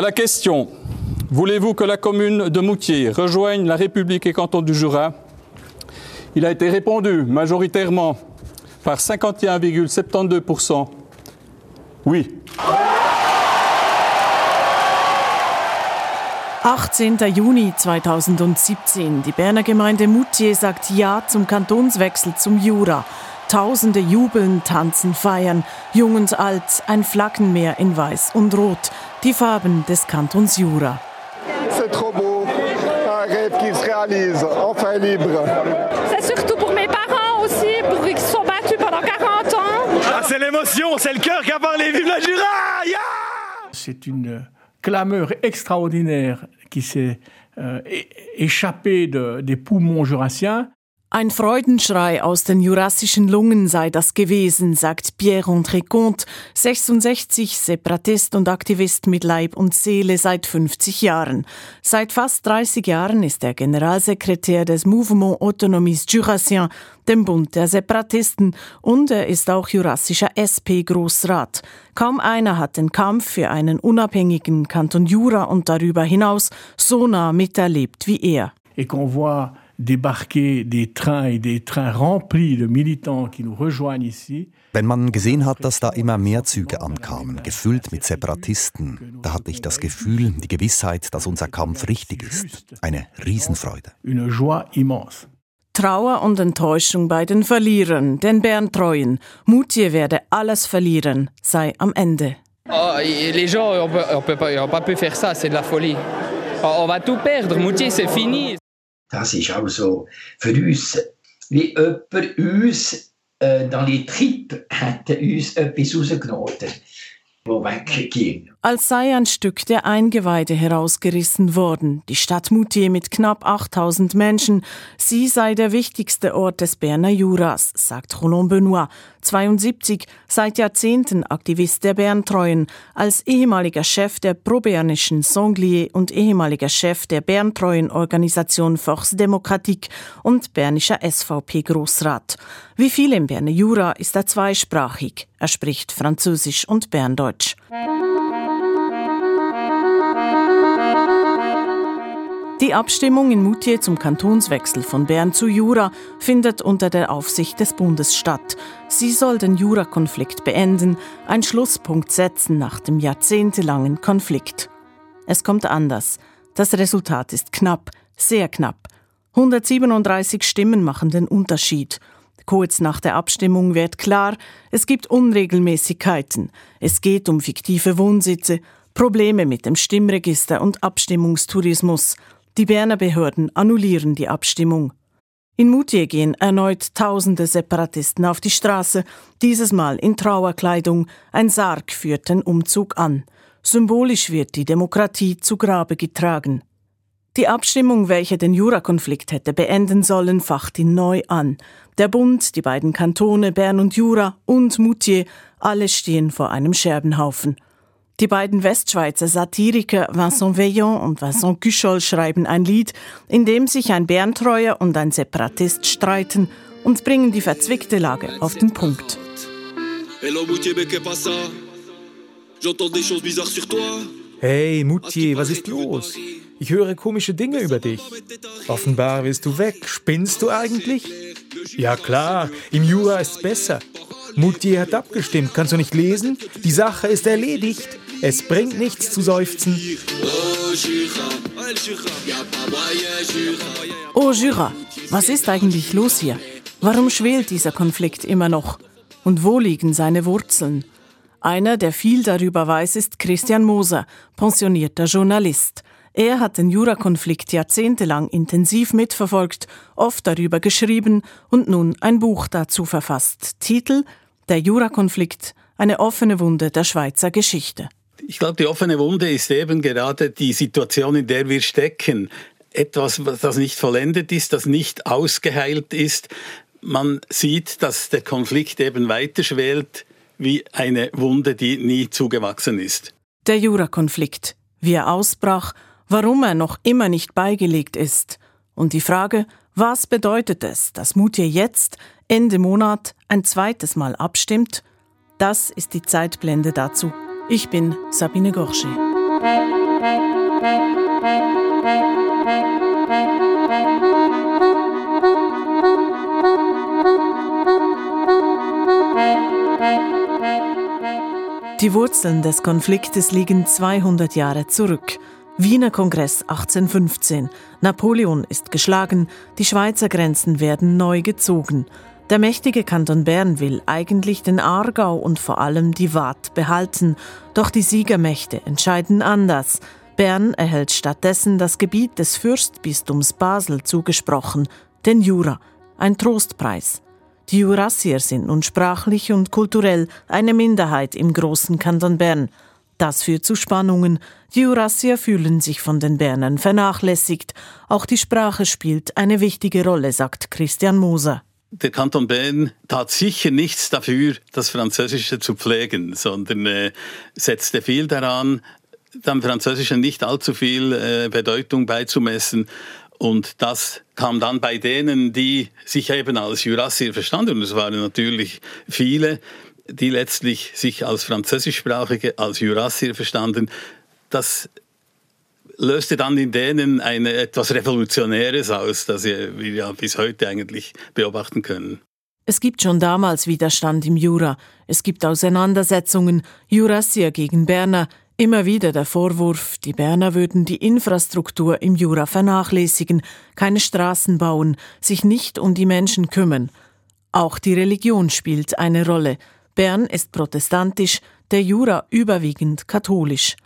À la question Voulez-vous que la commune de Moutier rejoigne la République et canton du Jura? Il a été répondu majoritairement par 51,72% Oui. 18. Juni 2017. Die Berner Gemeinde Moutier sagt Ja zum Kantonswechsel zum Jura. Tausende jubeln, tanzen, feiern, jung und alt, ein Flaggenmeer in Weiß und Rot, die Farben des Kantons Jura. C'est trop beau, un rêve qui se réalise, enfin libre. C'est surtout pour mes parents aussi, pour qu'ils se sont battus pendant 40 ans. Ah, c'est l'émotion, c'est le cœur qui a parlé, vive la Jura yeah C'est une clameur extraordinaire qui s'est euh, échappée de, des poumons jurassiens. Ein Freudenschrei aus den jurassischen Lungen sei das gewesen, sagt Pierre-André Comte, 66, Separatist und Aktivist mit Leib und Seele seit 50 Jahren. Seit fast 30 Jahren ist er Generalsekretär des Mouvement Autonomies Jurassien, dem Bund der Separatisten, und er ist auch jurassischer SP-Großrat. Kaum einer hat den Kampf für einen unabhängigen Kanton Jura und darüber hinaus so nah miterlebt wie er. Et débarquer des trains et des trains remplis de militants qui nous rejoignent ici. Wenn man gesehen hat, dass da immer mehr Züge ankamen, gefüllt mit Separatisten, da hatte ich das Gefühl, die Gewissheit, dass unser Kampf richtig ist. Eine Riesenfreude. Une joie immense. Trauer und Enttäuschung bei den Verlierern, den Berntreuen. Moutier werde alles verlieren, sei am Ende. Oh, les gens, on peut, on peut pas, on pas pu faire ça, c'est de la folie. On va tout perdre, Moutier, c'est fini. Das ist also für uns, wie jemand uns äh, dans les tripes hat uns etwas rausgenommen, wo wegging. Als sei ein Stück der Eingeweide herausgerissen worden. Die Stadt Moutier mit knapp 8000 Menschen. Sie sei der wichtigste Ort des Berner Juras, sagt Roland Benoit, 72, seit Jahrzehnten Aktivist der Berntreuen, als ehemaliger Chef der probernischen Sanglier und ehemaliger Chef der Berntreuen Organisation Force Démocratique und bernischer SVP-Großrat. Wie viele im Berner Jura ist er zweisprachig. Er spricht Französisch und Berndeutsch. Die Abstimmung in Moutier zum Kantonswechsel von Bern zu Jura findet unter der Aufsicht des Bundes statt. Sie soll den Jura-Konflikt beenden, einen Schlusspunkt setzen nach dem jahrzehntelangen Konflikt. Es kommt anders. Das Resultat ist knapp, sehr knapp. 137 Stimmen machen den Unterschied. Kurz nach der Abstimmung wird klar, es gibt Unregelmäßigkeiten. Es geht um fiktive Wohnsitze, Probleme mit dem Stimmregister und Abstimmungstourismus. Die Berner Behörden annullieren die Abstimmung. In Moutier gehen erneut tausende Separatisten auf die Straße, dieses Mal in Trauerkleidung. Ein Sarg führt den Umzug an. Symbolisch wird die Demokratie zu Grabe getragen. Die Abstimmung, welche den Jura-Konflikt hätte beenden sollen, facht ihn neu an. Der Bund, die beiden Kantone Bern und Jura und Moutier, alle stehen vor einem Scherbenhaufen. Die beiden Westschweizer Satiriker Vincent Veillon und Vincent Cuchol schreiben ein Lied, in dem sich ein Bärentreuer und ein Separatist streiten und bringen die verzwickte Lage auf den Punkt. Hey, Moutier, was ist los? Ich höre komische Dinge über dich. Offenbar willst du weg. Spinnst du eigentlich? Ja klar, im Jura ist's besser. Moutier hat abgestimmt, kannst du nicht lesen? Die Sache ist erledigt. Es bringt nichts zu seufzen. Oh Jura, was ist eigentlich los hier? Warum schwelt dieser Konflikt immer noch? Und wo liegen seine Wurzeln? Einer, der viel darüber weiß, ist Christian Moser, pensionierter Journalist. Er hat den Jura-Konflikt jahrzehntelang intensiv mitverfolgt, oft darüber geschrieben und nun ein Buch dazu verfasst. Titel Der Jura-Konflikt, eine offene Wunde der Schweizer Geschichte. Ich glaube, die offene Wunde ist eben gerade die Situation, in der wir stecken. Etwas, das nicht vollendet ist, das nicht ausgeheilt ist. Man sieht, dass der Konflikt eben weiterschwelt wie eine Wunde, die nie zugewachsen ist. Der Jura-Konflikt, wie er ausbrach, warum er noch immer nicht beigelegt ist. Und die Frage, was bedeutet es, dass Moutier jetzt, Ende Monat, ein zweites Mal abstimmt? Das ist die Zeitblende dazu. Ich bin Sabine Gorsche. Die Wurzeln des Konfliktes liegen 200 Jahre zurück. Wiener Kongress 1815. Napoleon ist geschlagen, die Schweizer Grenzen werden neu gezogen. Der mächtige Kanton Bern will eigentlich den Aargau und vor allem die Waadt behalten, doch die Siegermächte entscheiden anders. Bern erhält stattdessen das Gebiet des Fürstbistums Basel zugesprochen, den Jura, ein Trostpreis. Die Jurassier sind nun sprachlich und kulturell eine Minderheit im großen Kanton Bern. Das führt zu Spannungen. Die Jurassier fühlen sich von den Bernern vernachlässigt. Auch die Sprache spielt eine wichtige Rolle, sagt Christian Moser. Der Kanton Bern tat sicher nichts dafür, das Französische zu pflegen, sondern äh, setzte viel daran, dem Französischen nicht allzu viel äh, Bedeutung beizumessen. Und das kam dann bei denen, die sich eben als Jurassier verstanden, und es waren natürlich viele, die letztlich sich als Französischsprachige, als Jurassier verstanden, das löste dann in denen eine etwas Revolutionäres aus, das wir ja bis heute eigentlich beobachten können. Es gibt schon damals Widerstand im Jura. Es gibt Auseinandersetzungen, Jurassier gegen Berner, Immer wieder der Vorwurf, die Berner würden die Infrastruktur im Jura vernachlässigen, keine Straßen bauen, sich nicht um die Menschen kümmern. Auch die Religion spielt eine Rolle. Bern ist protestantisch, der Jura überwiegend katholisch.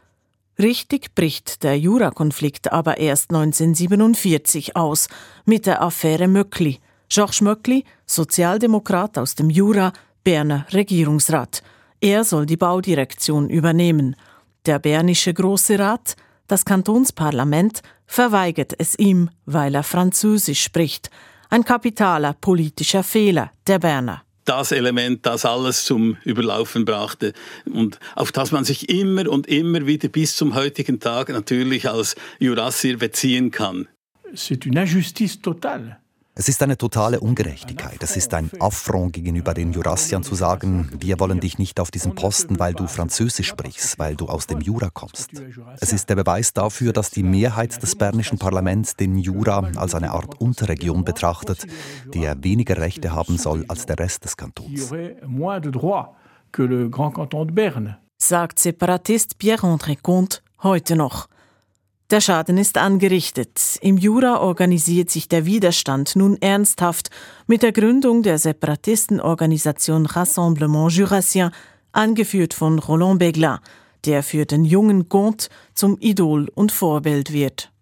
Richtig bricht der Jura-Konflikt aber erst 1947 aus mit der Affäre Möckli. Georges Möckli, Sozialdemokrat aus dem Jura, Berner Regierungsrat. Er soll die Baudirektion übernehmen. Der Bernische Große Rat, das Kantonsparlament, verweigert es ihm, weil er Französisch spricht. Ein kapitaler politischer Fehler der Berner das Element, das alles zum Überlaufen brachte und auf das man sich immer und immer wieder bis zum heutigen Tag natürlich als Jurassier beziehen kann. C'est une injustice totale. Es ist eine totale Ungerechtigkeit. Es ist ein Affront gegenüber den Jurassiern zu sagen, wir wollen dich nicht auf diesen Posten, weil du Französisch sprichst, weil du aus dem Jura kommst. Es ist der Beweis dafür, dass die Mehrheit des bernischen Parlaments den Jura als eine Art Unterregion betrachtet, der weniger Rechte haben soll als der Rest des Kantons. Sagt Separatist Pierre-André Comte heute noch. Der Schaden ist angerichtet. Im Jura organisiert sich der Widerstand nun ernsthaft mit der Gründung der Separatistenorganisation Rassemblement Jurassien, angeführt von Roland Beglin, der für den jungen Comte zum Idol und Vorbild wird.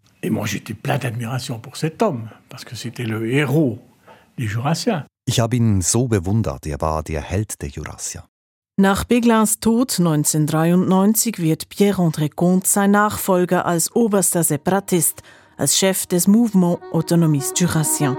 Ich habe ihn so bewundert, er war der Held der Jurassier. Nach Beglins Tod 1993 wird Pierre-André Comte sein Nachfolger als oberster Separatist, als Chef des Mouvement Autonomiste Jurassien.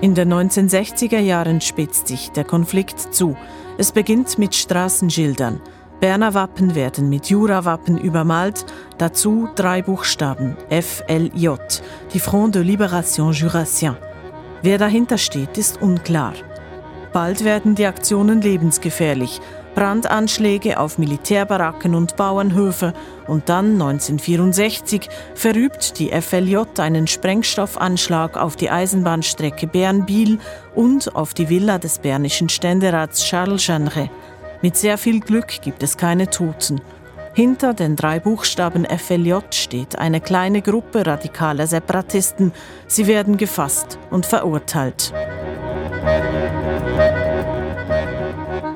In den 1960er Jahren spitzt sich der Konflikt zu. Es beginnt mit Straßenschildern. Berner Wappen werden mit Jura-Wappen übermalt, dazu drei Buchstaben FLJ, die Front de Libération Jurassien. Wer dahinter steht, ist unklar. Bald werden die Aktionen lebensgefährlich. Brandanschläge auf Militärbaracken und Bauernhöfe und dann 1964 verübt die FLJ einen Sprengstoffanschlag auf die Eisenbahnstrecke Bern-Biel und auf die Villa des bernischen Ständerats Charles Jeanneret. Mit sehr viel Glück gibt es keine Toten. Hinter den drei Buchstaben FLJ steht eine kleine Gruppe radikaler Separatisten. Sie werden gefasst und verurteilt.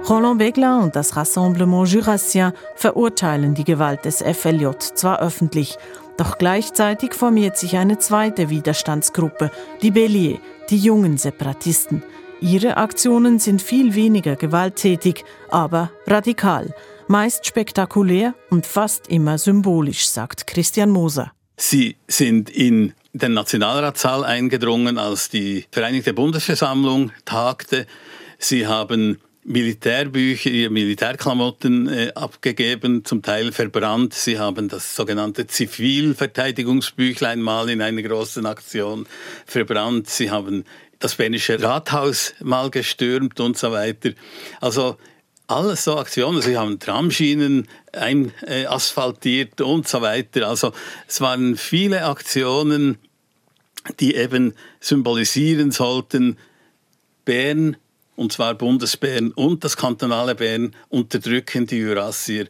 Roland Begler und das Rassemblement Jurassien verurteilen die Gewalt des FLJ zwar öffentlich, doch gleichzeitig formiert sich eine zweite Widerstandsgruppe, die Bélier, die jungen Separatisten. Ihre Aktionen sind viel weniger gewalttätig, aber radikal, meist spektakulär und fast immer symbolisch, sagt Christian Moser. Sie sind in den Nationalratssaal eingedrungen, als die Vereinigte Bundesversammlung tagte. Sie haben Militärbücher, ihre Militärklamotten äh, abgegeben, zum Teil verbrannt. Sie haben das sogenannte Zivilverteidigungsbüchlein mal in einer großen Aktion verbrannt. Sie haben das Bernische Rathaus mal gestürmt und so weiter. Also alles so Aktionen. Sie haben Tramschienen ein, äh, asphaltiert und so weiter. Also es waren viele Aktionen, die eben symbolisieren sollten, Bern, und zwar Bundesbären und das kantonale Bern unterdrücken die Jurassier,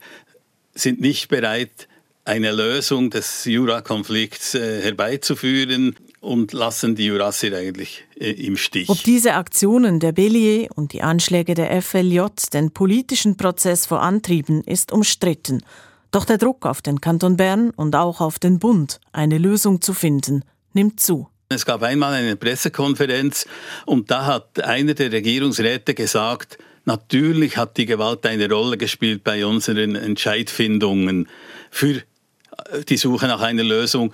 sind nicht bereit, eine Lösung des Jura-Konflikts äh, herbeizuführen und lassen die Jurassier eigentlich äh, im Stich. Ob diese Aktionen der Bellier und die Anschläge der FLJ den politischen Prozess vorantrieben, ist umstritten. Doch der Druck auf den Kanton Bern und auch auf den Bund, eine Lösung zu finden, nimmt zu. Es gab einmal eine Pressekonferenz und da hat einer der Regierungsräte gesagt, natürlich hat die Gewalt eine Rolle gespielt bei unseren Entscheidfindungen für die Suche nach einer Lösung.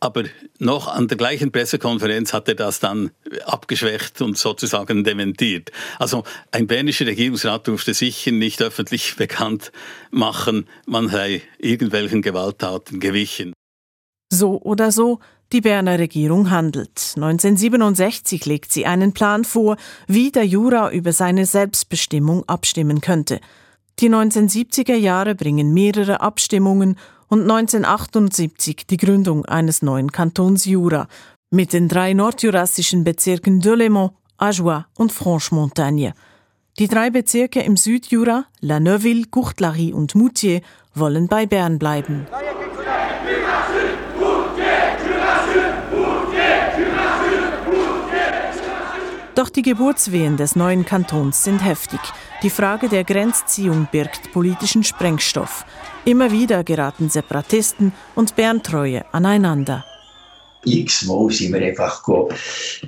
Aber noch an der gleichen Pressekonferenz hat er das dann abgeschwächt und sozusagen dementiert. Also ein bernischer Regierungsrat durfte sicher nicht öffentlich bekannt machen, man sei irgendwelchen Gewalttaten gewichen. So oder so, die Berner Regierung handelt. 1967 legt sie einen Plan vor, wie der Jura über seine Selbstbestimmung abstimmen könnte. Die 1970er Jahre bringen mehrere Abstimmungen und 1978 die Gründung eines neuen Kantons Jura mit den drei nordjurassischen Bezirken Delémont, Ajoie und Franche-Montagne. Die drei Bezirke im Südjura, La Neuville, Courtelary und Moutier, wollen bei Bern bleiben. Doch die Geburtswehen des neuen Kantons sind heftig. Die Frage der Grenzziehung birgt politischen Sprengstoff. Immer wieder geraten Separatisten und Berntreue aneinander x-mal sind wir einfach go,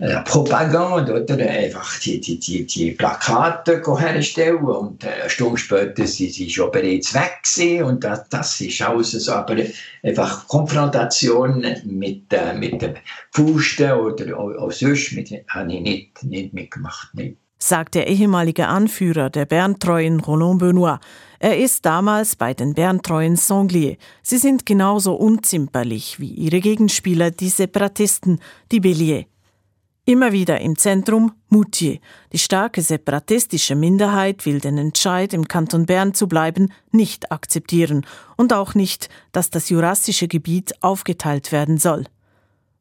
äh, Propaganda oder einfach die, die, die, die Plakate herstellen und äh, eine Stunde später sind sie schon bereits weg gewesen und das, das ist alles so, aber einfach Konfrontation mit, äh, mit den Pfusten oder auch, auch sonst mit, habe ich nicht, nicht mitgemacht. Nicht sagt der ehemalige Anführer der Berntreuen Roland Benoit. Er ist damals bei den Berntreuen Sanglier. Sie sind genauso unzimperlich wie ihre Gegenspieler, die Separatisten, die Bellier. Immer wieder im Zentrum Moutier. Die starke separatistische Minderheit will den Entscheid, im Kanton Bern zu bleiben, nicht akzeptieren und auch nicht, dass das jurassische Gebiet aufgeteilt werden soll.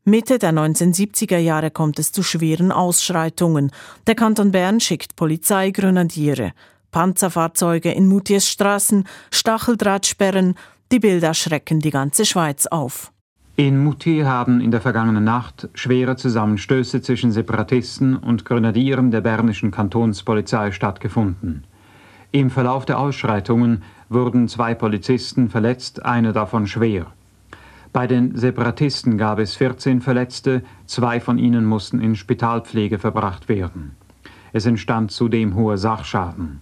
Mitte der 1970er Jahre kommt es zu schweren Ausschreitungen. Der Kanton Bern schickt Polizeigrenadiere, Panzerfahrzeuge in Mutiers Straßen, Stacheldrahtsperren. Die Bilder schrecken die ganze Schweiz auf. In Moutier haben in der vergangenen Nacht schwere Zusammenstöße zwischen Separatisten und Grenadieren der bernischen Kantonspolizei stattgefunden. Im Verlauf der Ausschreitungen wurden zwei Polizisten verletzt, einer davon schwer. Bei den Separatisten gab es 14 Verletzte, zwei von ihnen mussten in Spitalpflege verbracht werden. Es entstand zudem hoher Sachschaden.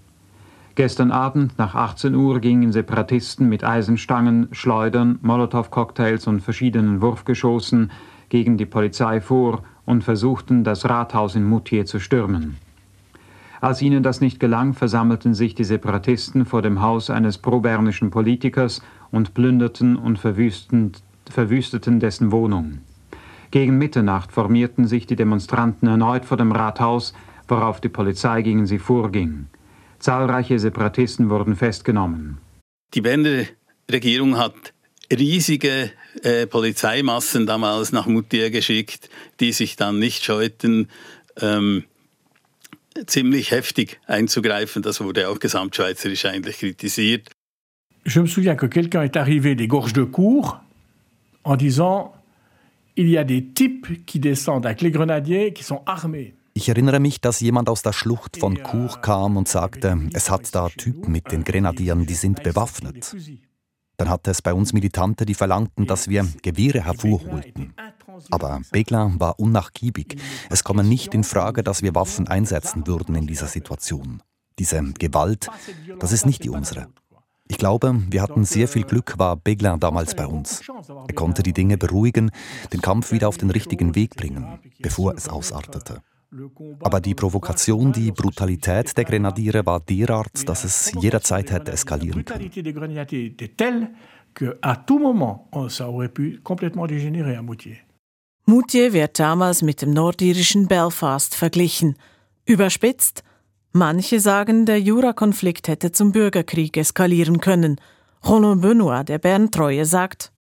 Gestern Abend nach 18 Uhr gingen Separatisten mit Eisenstangen, Schleudern, Molotow-Cocktails und verschiedenen Wurfgeschossen gegen die Polizei vor und versuchten, das Rathaus in Moutier zu stürmen. Als ihnen das nicht gelang, versammelten sich die Separatisten vor dem Haus eines probernischen Politikers und plünderten und verwüsteten verwüsteten dessen Wohnung. Gegen Mitternacht formierten sich die Demonstranten erneut vor dem Rathaus, worauf die Polizei gegen sie vorging. Zahlreiche Separatisten wurden festgenommen. Die Berner Regierung hat riesige äh, Polizeimassen damals nach Moutier geschickt, die sich dann nicht scheuten, ähm, ziemlich heftig einzugreifen. Das wurde auch gesamtschweizerisch eigentlich kritisiert. Je me souviens que quelqu'un est arrivé des Gorges de Cour en disant il y a des types qui descendent avec les grenadiers qui sont armés. Ich erinnere mich, dass jemand aus der Schlucht von Chur kam und sagte, es hat da Typen mit den Grenadieren, die sind bewaffnet. Dann hatte es bei uns Militante, die verlangten, dass wir Gewehre hervorholten. Aber Begler war unnachgiebig. Es komme nicht in Frage, dass wir Waffen einsetzen würden in dieser Situation. Diese Gewalt, das ist nicht die unsere. Ich glaube, wir hatten sehr viel Glück, war Begler damals bei uns. Er konnte die Dinge beruhigen, den Kampf wieder auf den richtigen Weg bringen, bevor es ausartete. Aber die Provokation, die Brutalität der Grenadiere war derart, dass es jederzeit hätte eskalieren können. Moutier wird damals mit dem nordirischen Belfast verglichen. Überspitzt, manche sagen, der Jura-Konflikt hätte zum Bürgerkrieg eskalieren können. Roland Benoit, der Berntreue, sagt,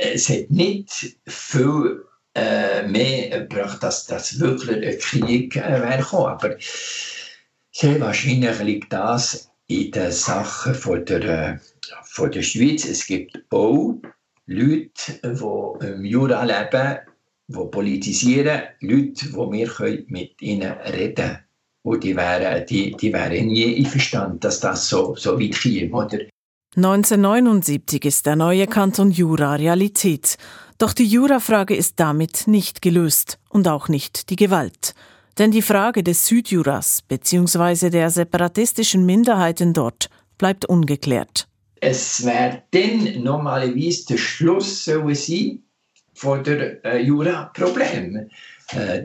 es hat nicht viel äh, mehr gebracht, dass das wirklich ein Krieg äh, wäre gekommen. Aber sehr wahrscheinlich liegt das in der Sache von der, äh, von der Schweiz. Es gibt auch Leute, die im Jura leben, die politisieren, Leute, die wir mit ihnen reden können. Und die wären, die, die wären nie einverstanden, dass das so, so weit käme. 1979 ist der neue Kanton Jura Realität. Doch die Jurafrage ist damit nicht gelöst und auch nicht die Gewalt. Denn die Frage des Südjuras bzw. der separatistischen Minderheiten dort bleibt ungeklärt. Es wäre dann normalerweise der Schluss sein von der äh, Jura-Problem. Äh,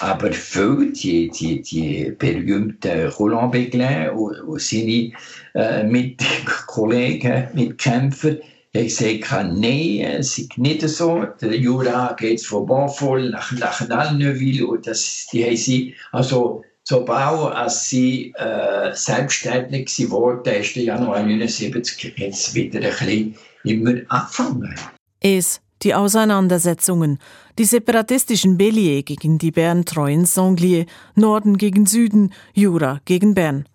aber viele, die, die, die berühmten Roland Beglin und, und seine äh, Mitkollegen, Mitkämpfer, haben gesagt, nein, es ist nicht so. Der Jura geht von Bonfol nach, nach Nalneuville und das, die haben sie, also sobald als sie äh, selbstständig geworden 1. Januar 1979, jetzt wieder ein bisschen immer angefangen. Es die Auseinandersetzungen, die separatistischen Bellier gegen die Berntreuen Sanglier, Norden gegen Süden, Jura gegen Bern.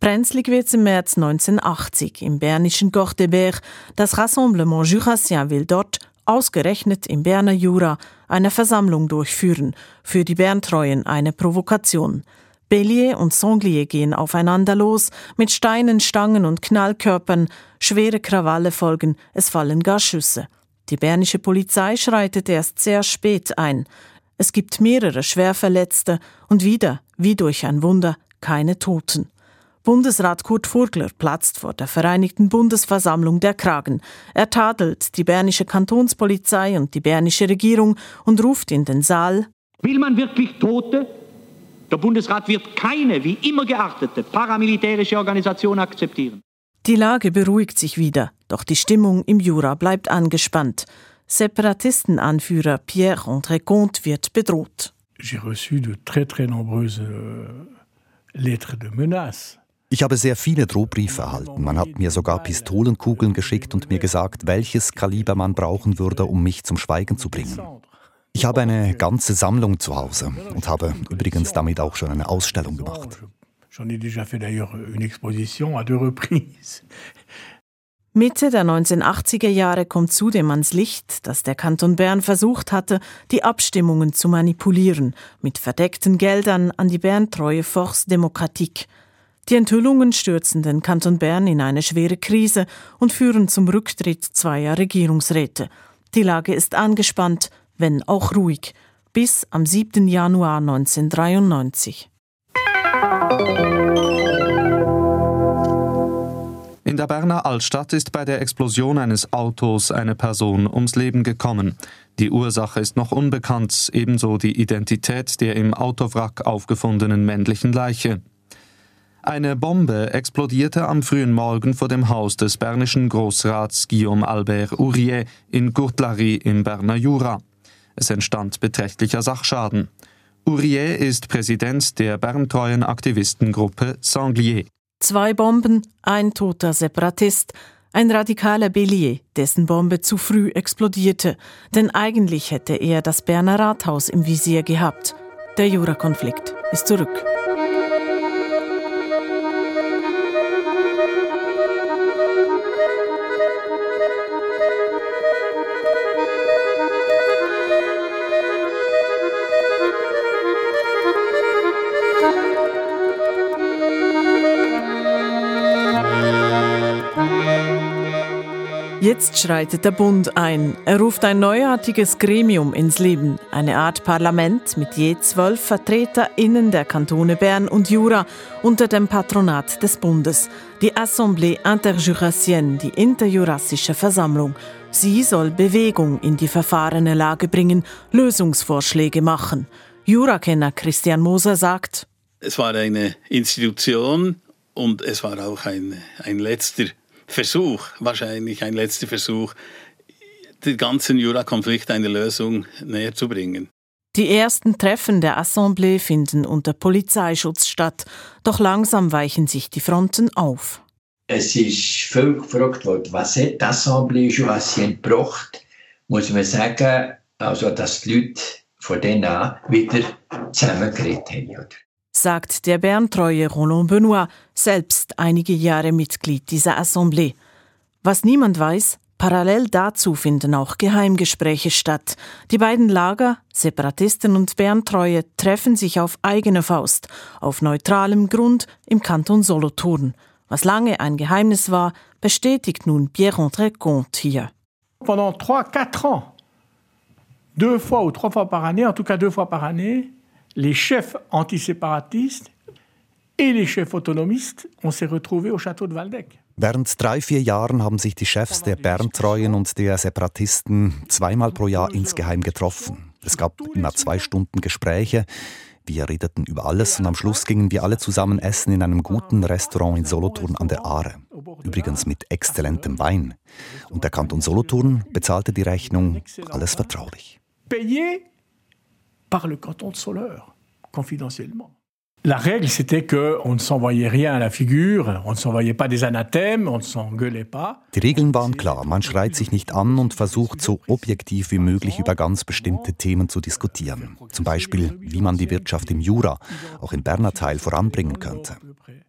Brenzlig wird im März 1980 im bernischen Cortebert. Das Rassemblement Jurassien will dort, ausgerechnet im Berner Jura, eine Versammlung durchführen. Für die Berntreuen eine Provokation. Bellier und Sanglier gehen aufeinander los, mit Steinen, Stangen und Knallkörpern. Schwere Krawalle folgen, es fallen gar Schüsse. Die bernische Polizei schreitet erst sehr spät ein. Es gibt mehrere Schwerverletzte und wieder, wie durch ein Wunder, keine Toten. Bundesrat Kurt Furgler platzt vor der Vereinigten Bundesversammlung der Kragen. Er tadelt die bernische Kantonspolizei und die bernische Regierung und ruft in den Saal Will man wirklich Tote? Der Bundesrat wird keine wie immer geartete paramilitärische Organisation akzeptieren. Die Lage beruhigt sich wieder, doch die Stimmung im Jura bleibt angespannt. Separatistenanführer Pierre-André Comte wird bedroht. Euh. Ich habe sehr viele Drohbriefe erhalten. Man hat mir sogar Pistolenkugeln geschickt und mir gesagt, welches Kaliber man brauchen würde, um mich zum Schweigen zu bringen. Ich habe eine ganze Sammlung zu Hause und habe übrigens damit auch schon eine Ausstellung gemacht. J'en ai déjà fait d'ailleurs une exposition à deux reprises. Mitte der 1980er Jahre kommt zudem ans Licht, dass der Kanton Bern versucht hatte, die Abstimmungen zu manipulieren, mit verdeckten Geldern an die Berntreue Force Démocratique. Die Enthüllungen stürzen den Kanton Bern in eine schwere Krise und führen zum Rücktritt zweier Regierungsräte. Die Lage ist angespannt, wenn auch ruhig, bis am 7. Januar 1993. In der Berner Altstadt ist bei der Explosion eines Autos eine Person ums Leben gekommen. Die Ursache ist noch unbekannt, ebenso die Identität der im Autowrack aufgefundenen männlichen Leiche. Eine Bombe explodierte am frühen Morgen vor dem Haus des bernischen Großrats Guillaume Albert Ourier in Courtlerie im Berner Jura. Es entstand beträchtlicher Sachschaden. Ourier ist Präsident der berntreuen Aktivistengruppe Sanglier. Zwei Bomben, ein toter Separatist, ein radikaler Bellier, dessen Bombe zu früh explodierte, denn eigentlich hätte er das Berner Rathaus im Visier gehabt. Der Jura-Konflikt ist zurück. Jetzt schreitet der Bund ein. Er ruft ein neuartiges Gremium ins Leben, eine Art Parlament mit je zwölf VertreterInnen der Kantone Bern und Jura unter dem Patronat des Bundes. Die Assemblée Interjurassienne, die interjurassische Versammlung. Sie soll Bewegung in die verfahrene Lage bringen, Lösungsvorschläge machen. Jurakenner Christian Moser sagt, es war eine Institution und es war auch ein, ein letzter Versuch, wahrscheinlich ein letzter Versuch, den ganzen Jura-Konflikt eine Lösung näher zu bringen. Die ersten Treffen der Assemblée finden unter Polizeischutz statt, doch langsam weichen sich die Fronten auf. Es ist viel gefragt worden, was hat die Assemblée Jurassienne gebracht? Muss man sagen, also dass die Leute von denen an wieder zusammengeredet haben. Sagt der Berntreue Roland Benoit, selbst einige Jahre Mitglied dieser Assemblée. Was niemand weiß, Parallel dazu finden auch Geheimgespräche statt. Die beiden Lager, Separatisten und Berntreue, treffen sich auf eigene Faust, auf neutralem Grund im Kanton Solothurn. Was lange ein Geheimnis war, bestätigt nun Pierre-André Comte hier. Pendant trois, quatre ans, deux fois ou trois fois par année, en tout cas deux fois par année, les chefs antiséparatistes et les chefs autonomistes, on s'est retrouvés au château de Waldeck. Während drei, vier Jahren haben sich die Chefs der Berntreuen und der Separatisten zweimal pro Jahr insgeheim getroffen. Es gab immer zwei Stunden Gespräche. Wir redeten über alles und am Schluss gingen wir alle zusammen essen in einem guten Restaurant in Solothurn an der Aare. Übrigens mit exzellentem Wein. Und der Kanton Solothurn bezahlte die Rechnung, alles vertraulich. Payé par le canton de Soleure, confidentiellement. La règle, c'était qu'on ne s'envoyait rien à la figure, on ne s'envoyait pas des anathèmes, on ne s'engueulait pas. Die Regeln waren klar. Man schreit sich nicht an und versucht so objektiv wie möglich über ganz bestimmte Themen zu diskutieren. Zum Beispiel, wie man die Wirtschaft im Jura, auch im Berner Teil, voranbringen könnte.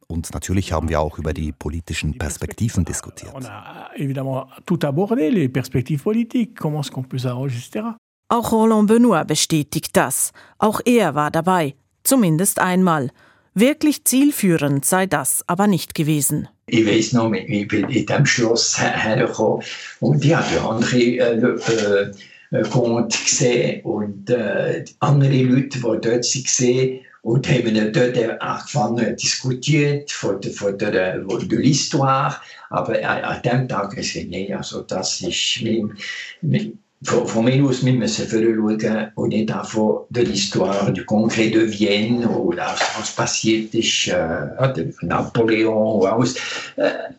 Und natürlich haben wir auch über die politischen Perspektiven diskutiert. On a évidemment tout abordé, les perspectives politiques, comment est-ce qu'on peut s'arranger, etc. Auch Roland Benoit bestätigt das. Auch er war dabei. Zumindest einmal. Wirklich zielführend sei das aber nicht gewesen. Ich weiß noch, ich bin in diesem Schloss hergekommen und ich habe andere äh, äh, Conte gesehen und äh, andere Leute, die dort waren, und haben dort angefangen zu diskutieren von der, von der, von der L'Histoire. Aber an dem Tag es nicht. Also das ist mein, mein von, von mir aus müssen wir schauen und nicht von der Histoire du Congrès de Vienne oder was passiert ist, äh, Napoleon und alles. Äh,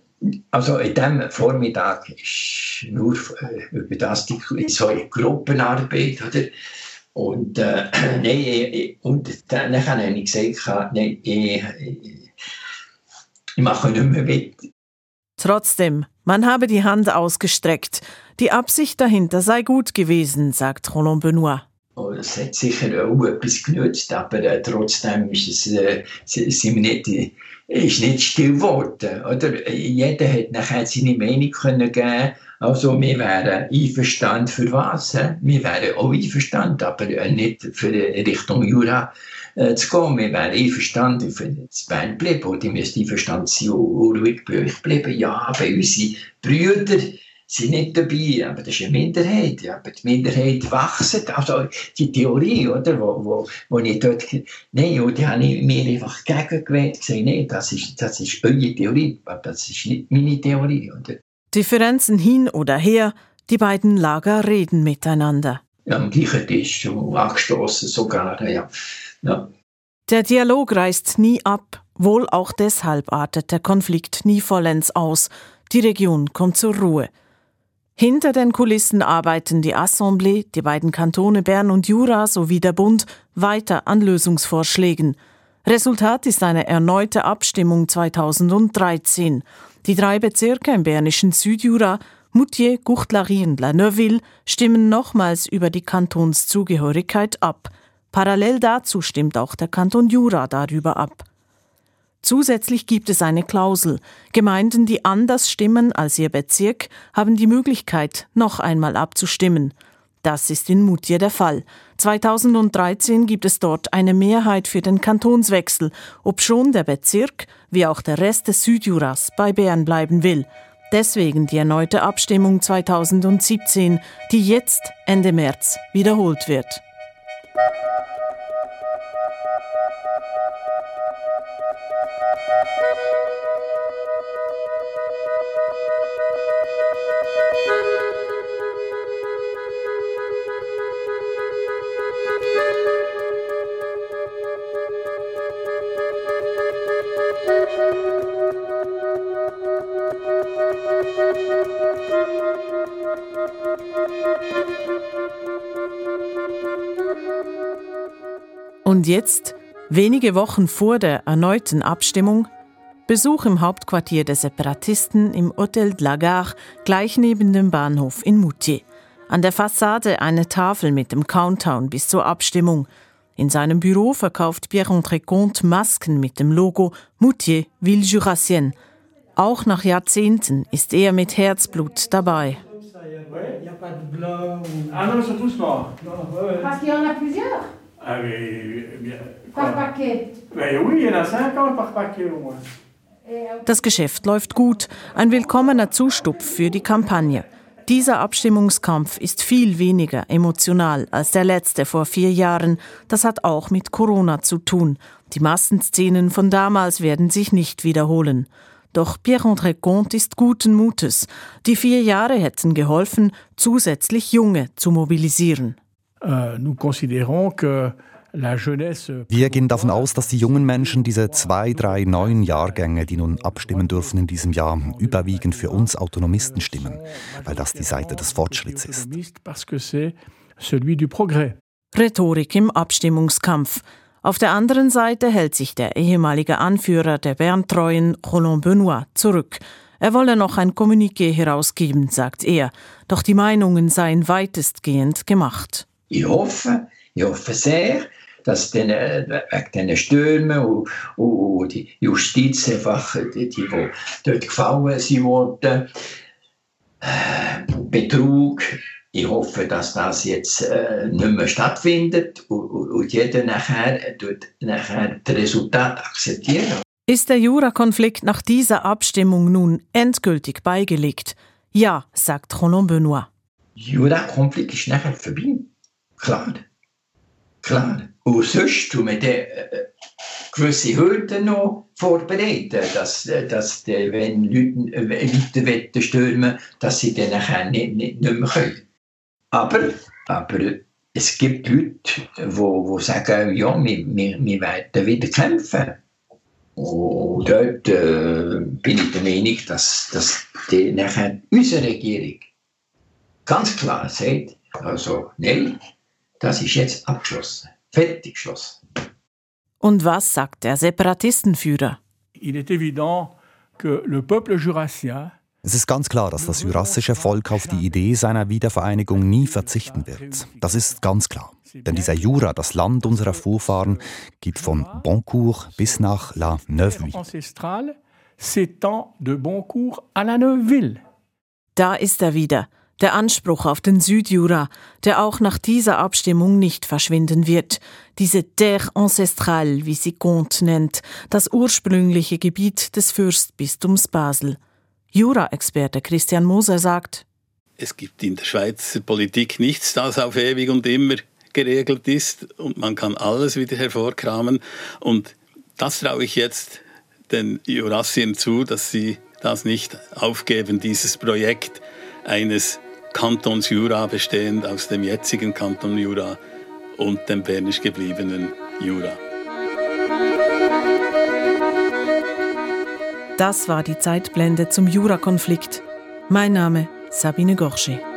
also in diesem Vormittag ist nur äh, über das die, so eine Gruppenarbeit, oder? Und, äh, nein, und dann habe ich gesagt, nein, ich, ich mache nicht mehr mit. Trotzdem, man habe die Hand ausgestreckt. Die Absicht dahinter sei gut gewesen, sagt Roland Benoit. Oh, es hat sicher auch etwas genützt, aber äh, trotzdem ist es äh, sind wir nicht, äh, ist nicht still geworden. Oder? Jeder hat nachher seine Meinung können geben Also wir wären einverstanden für was? He? Wir wären auch einverstanden, aber äh, nicht für Richtung Jura zu gehen. Wir wären einverstanden für das Bern bleiben. Und die müssten einverstanden sein ruhig bei euch bleiben. Ja, aber unsere Brüder sind nicht dabei, aber das ist eine Minderheit. Ja, aber die Minderheit wächst. Also die Theorie, oder, wo, wo, wo ich dort, nein, und die habe ich mir einfach gegengewählt, gesagt, nein, das ist, das ist eure Theorie, aber das ist nicht meine Theorie, oder? Differenzen hin oder her, die beiden Lager reden miteinander. Am gleichen Tisch, angestoßen sogar, ja. Ja. Der Dialog reißt nie ab, wohl auch deshalb artet der Konflikt nie vollends aus. Die Region kommt zur Ruhe. Hinter den Kulissen arbeiten die Assemblée, die beiden Kantone Bern und Jura sowie der Bund weiter an Lösungsvorschlägen. Resultat ist eine erneute Abstimmung 2013. Die drei Bezirke im bernischen Südjura, Moutier, Guchtlarie und La Neuville, stimmen nochmals über die Kantonszugehörigkeit ab. Parallel dazu stimmt auch der Kanton Jura darüber ab. Zusätzlich gibt es eine Klausel. Gemeinden, die anders stimmen als ihr Bezirk, haben die Möglichkeit, noch einmal abzustimmen. Das ist in Moutier der Fall. 2013 gibt es dort eine Mehrheit für den Kantonswechsel, obschon der Bezirk, wie auch der Rest des Südjuras, bei Bern bleiben will. Deswegen die erneute Abstimmung 2017, die jetzt Ende März wiederholt wird. Und jetzt, wenige Wochen vor der erneuten Abstimmung, Besuch im Hauptquartier der Separatisten im Hotel de la Gare, gleich neben dem Bahnhof in Moutier. An der Fassade eine Tafel mit dem Countdown bis zur Abstimmung. In seinem Büro verkauft Pierre-André Comte Masken mit dem Logo Moutier, Ville Jurassienne. Auch nach Jahrzehnten ist er mit Herzblut dabei. Ah non, ils sont tous morts. Parce qu'il y en a plusieurs Ah, mais, bien, par paquet. Ben oui, il y en a 50 par paquet au moins. Das Geschäft läuft gut, ein willkommener Zustupf für die Kampagne. Dieser Abstimmungskampf ist viel weniger emotional als der letzte vor vier Jahren. Das hat auch mit Corona zu tun. Die Massenszenen von damals werden sich nicht wiederholen. Doch Pierre-André Comte ist guten Mutes. Die vier Jahre hätten geholfen, zusätzlich Junge zu mobilisieren. Euh. Wir gehen davon aus, dass die jungen Menschen diese zwei, drei, neun Jahrgänge, die nun abstimmen dürfen in diesem Jahr, überwiegend für uns Autonomisten stimmen, weil das die Seite des Fortschritts ist. Rhetorik im Abstimmungskampf. Auf der anderen Seite hält sich der ehemalige Anführer der Berntreuen, Roland Benoit, zurück. Er wolle noch ein Kommuniqué herausgeben, sagt er, doch die Meinungen seien weitestgehend gemacht. Ich hoffe, ich hoffe sehr, dass den, wegen diesen Stürmen und, und, die Justiz einfach, die, die, die dort gefallen sind worden, äh, Betrug, ich hoffe, dass das jetzt äh, nicht mehr stattfindet und, und, und jeder nachher, tut nachher das Resultat akzeptieren. Ist der Jura-Konflikt nach dieser Abstimmung nun endgültig beigelegt? Ja, sagt Roland Benoit. Jura-Konflikt ist nachher vorbei. Klar. Klar. Und sonst tun wir dann äh, gewisse Hürden noch vorbereiten, dass, dass die, wenn Leute, äh, Leute stürmen dass sie dann nicht, nicht, nicht mehr können. Aber, aber es gibt Leute, die, die sagen, ja, wir, wir, wir werden wieder kämpfen. Und dort äh, bin ich der Meinung, dass, dass die nachher unsere Regierung ganz klar sagt, also nein, das ist jetzt abgeschlossen, fertig geschlossen. Und was sagt der Separatistenführer? Il est évident que le peuple jurassien es ist ganz klar, dass das jurassische Volk auf die Idee seiner Wiedervereinigung nie verzichten wird. Das ist ganz klar. Denn dieser Jura, das Land unserer Vorfahren, geht von Boncourt bis nach La Neuveville. Da ist er wieder, der Anspruch auf den Südjura, der auch nach dieser Abstimmung nicht verschwinden wird. Diese Terre ancestrale, wie sie Comte nennt, das ursprüngliche Gebiet des Fürstbistums Basel. Jura-Experte Christian Moser sagt, es gibt in der Schweizer Politik nichts, das auf ewig und immer geregelt ist und man kann alles wieder hervorkramen. Und das traue ich jetzt den Jurassiern zu, dass sie das nicht aufgeben, dieses Projekt eines Kantons Jura bestehend aus dem jetzigen Kanton Jura und dem bernisch gebliebenen Jura. Das war die Zeitblende zum Jura-Konflikt. Mein Name Sabine Gorsche.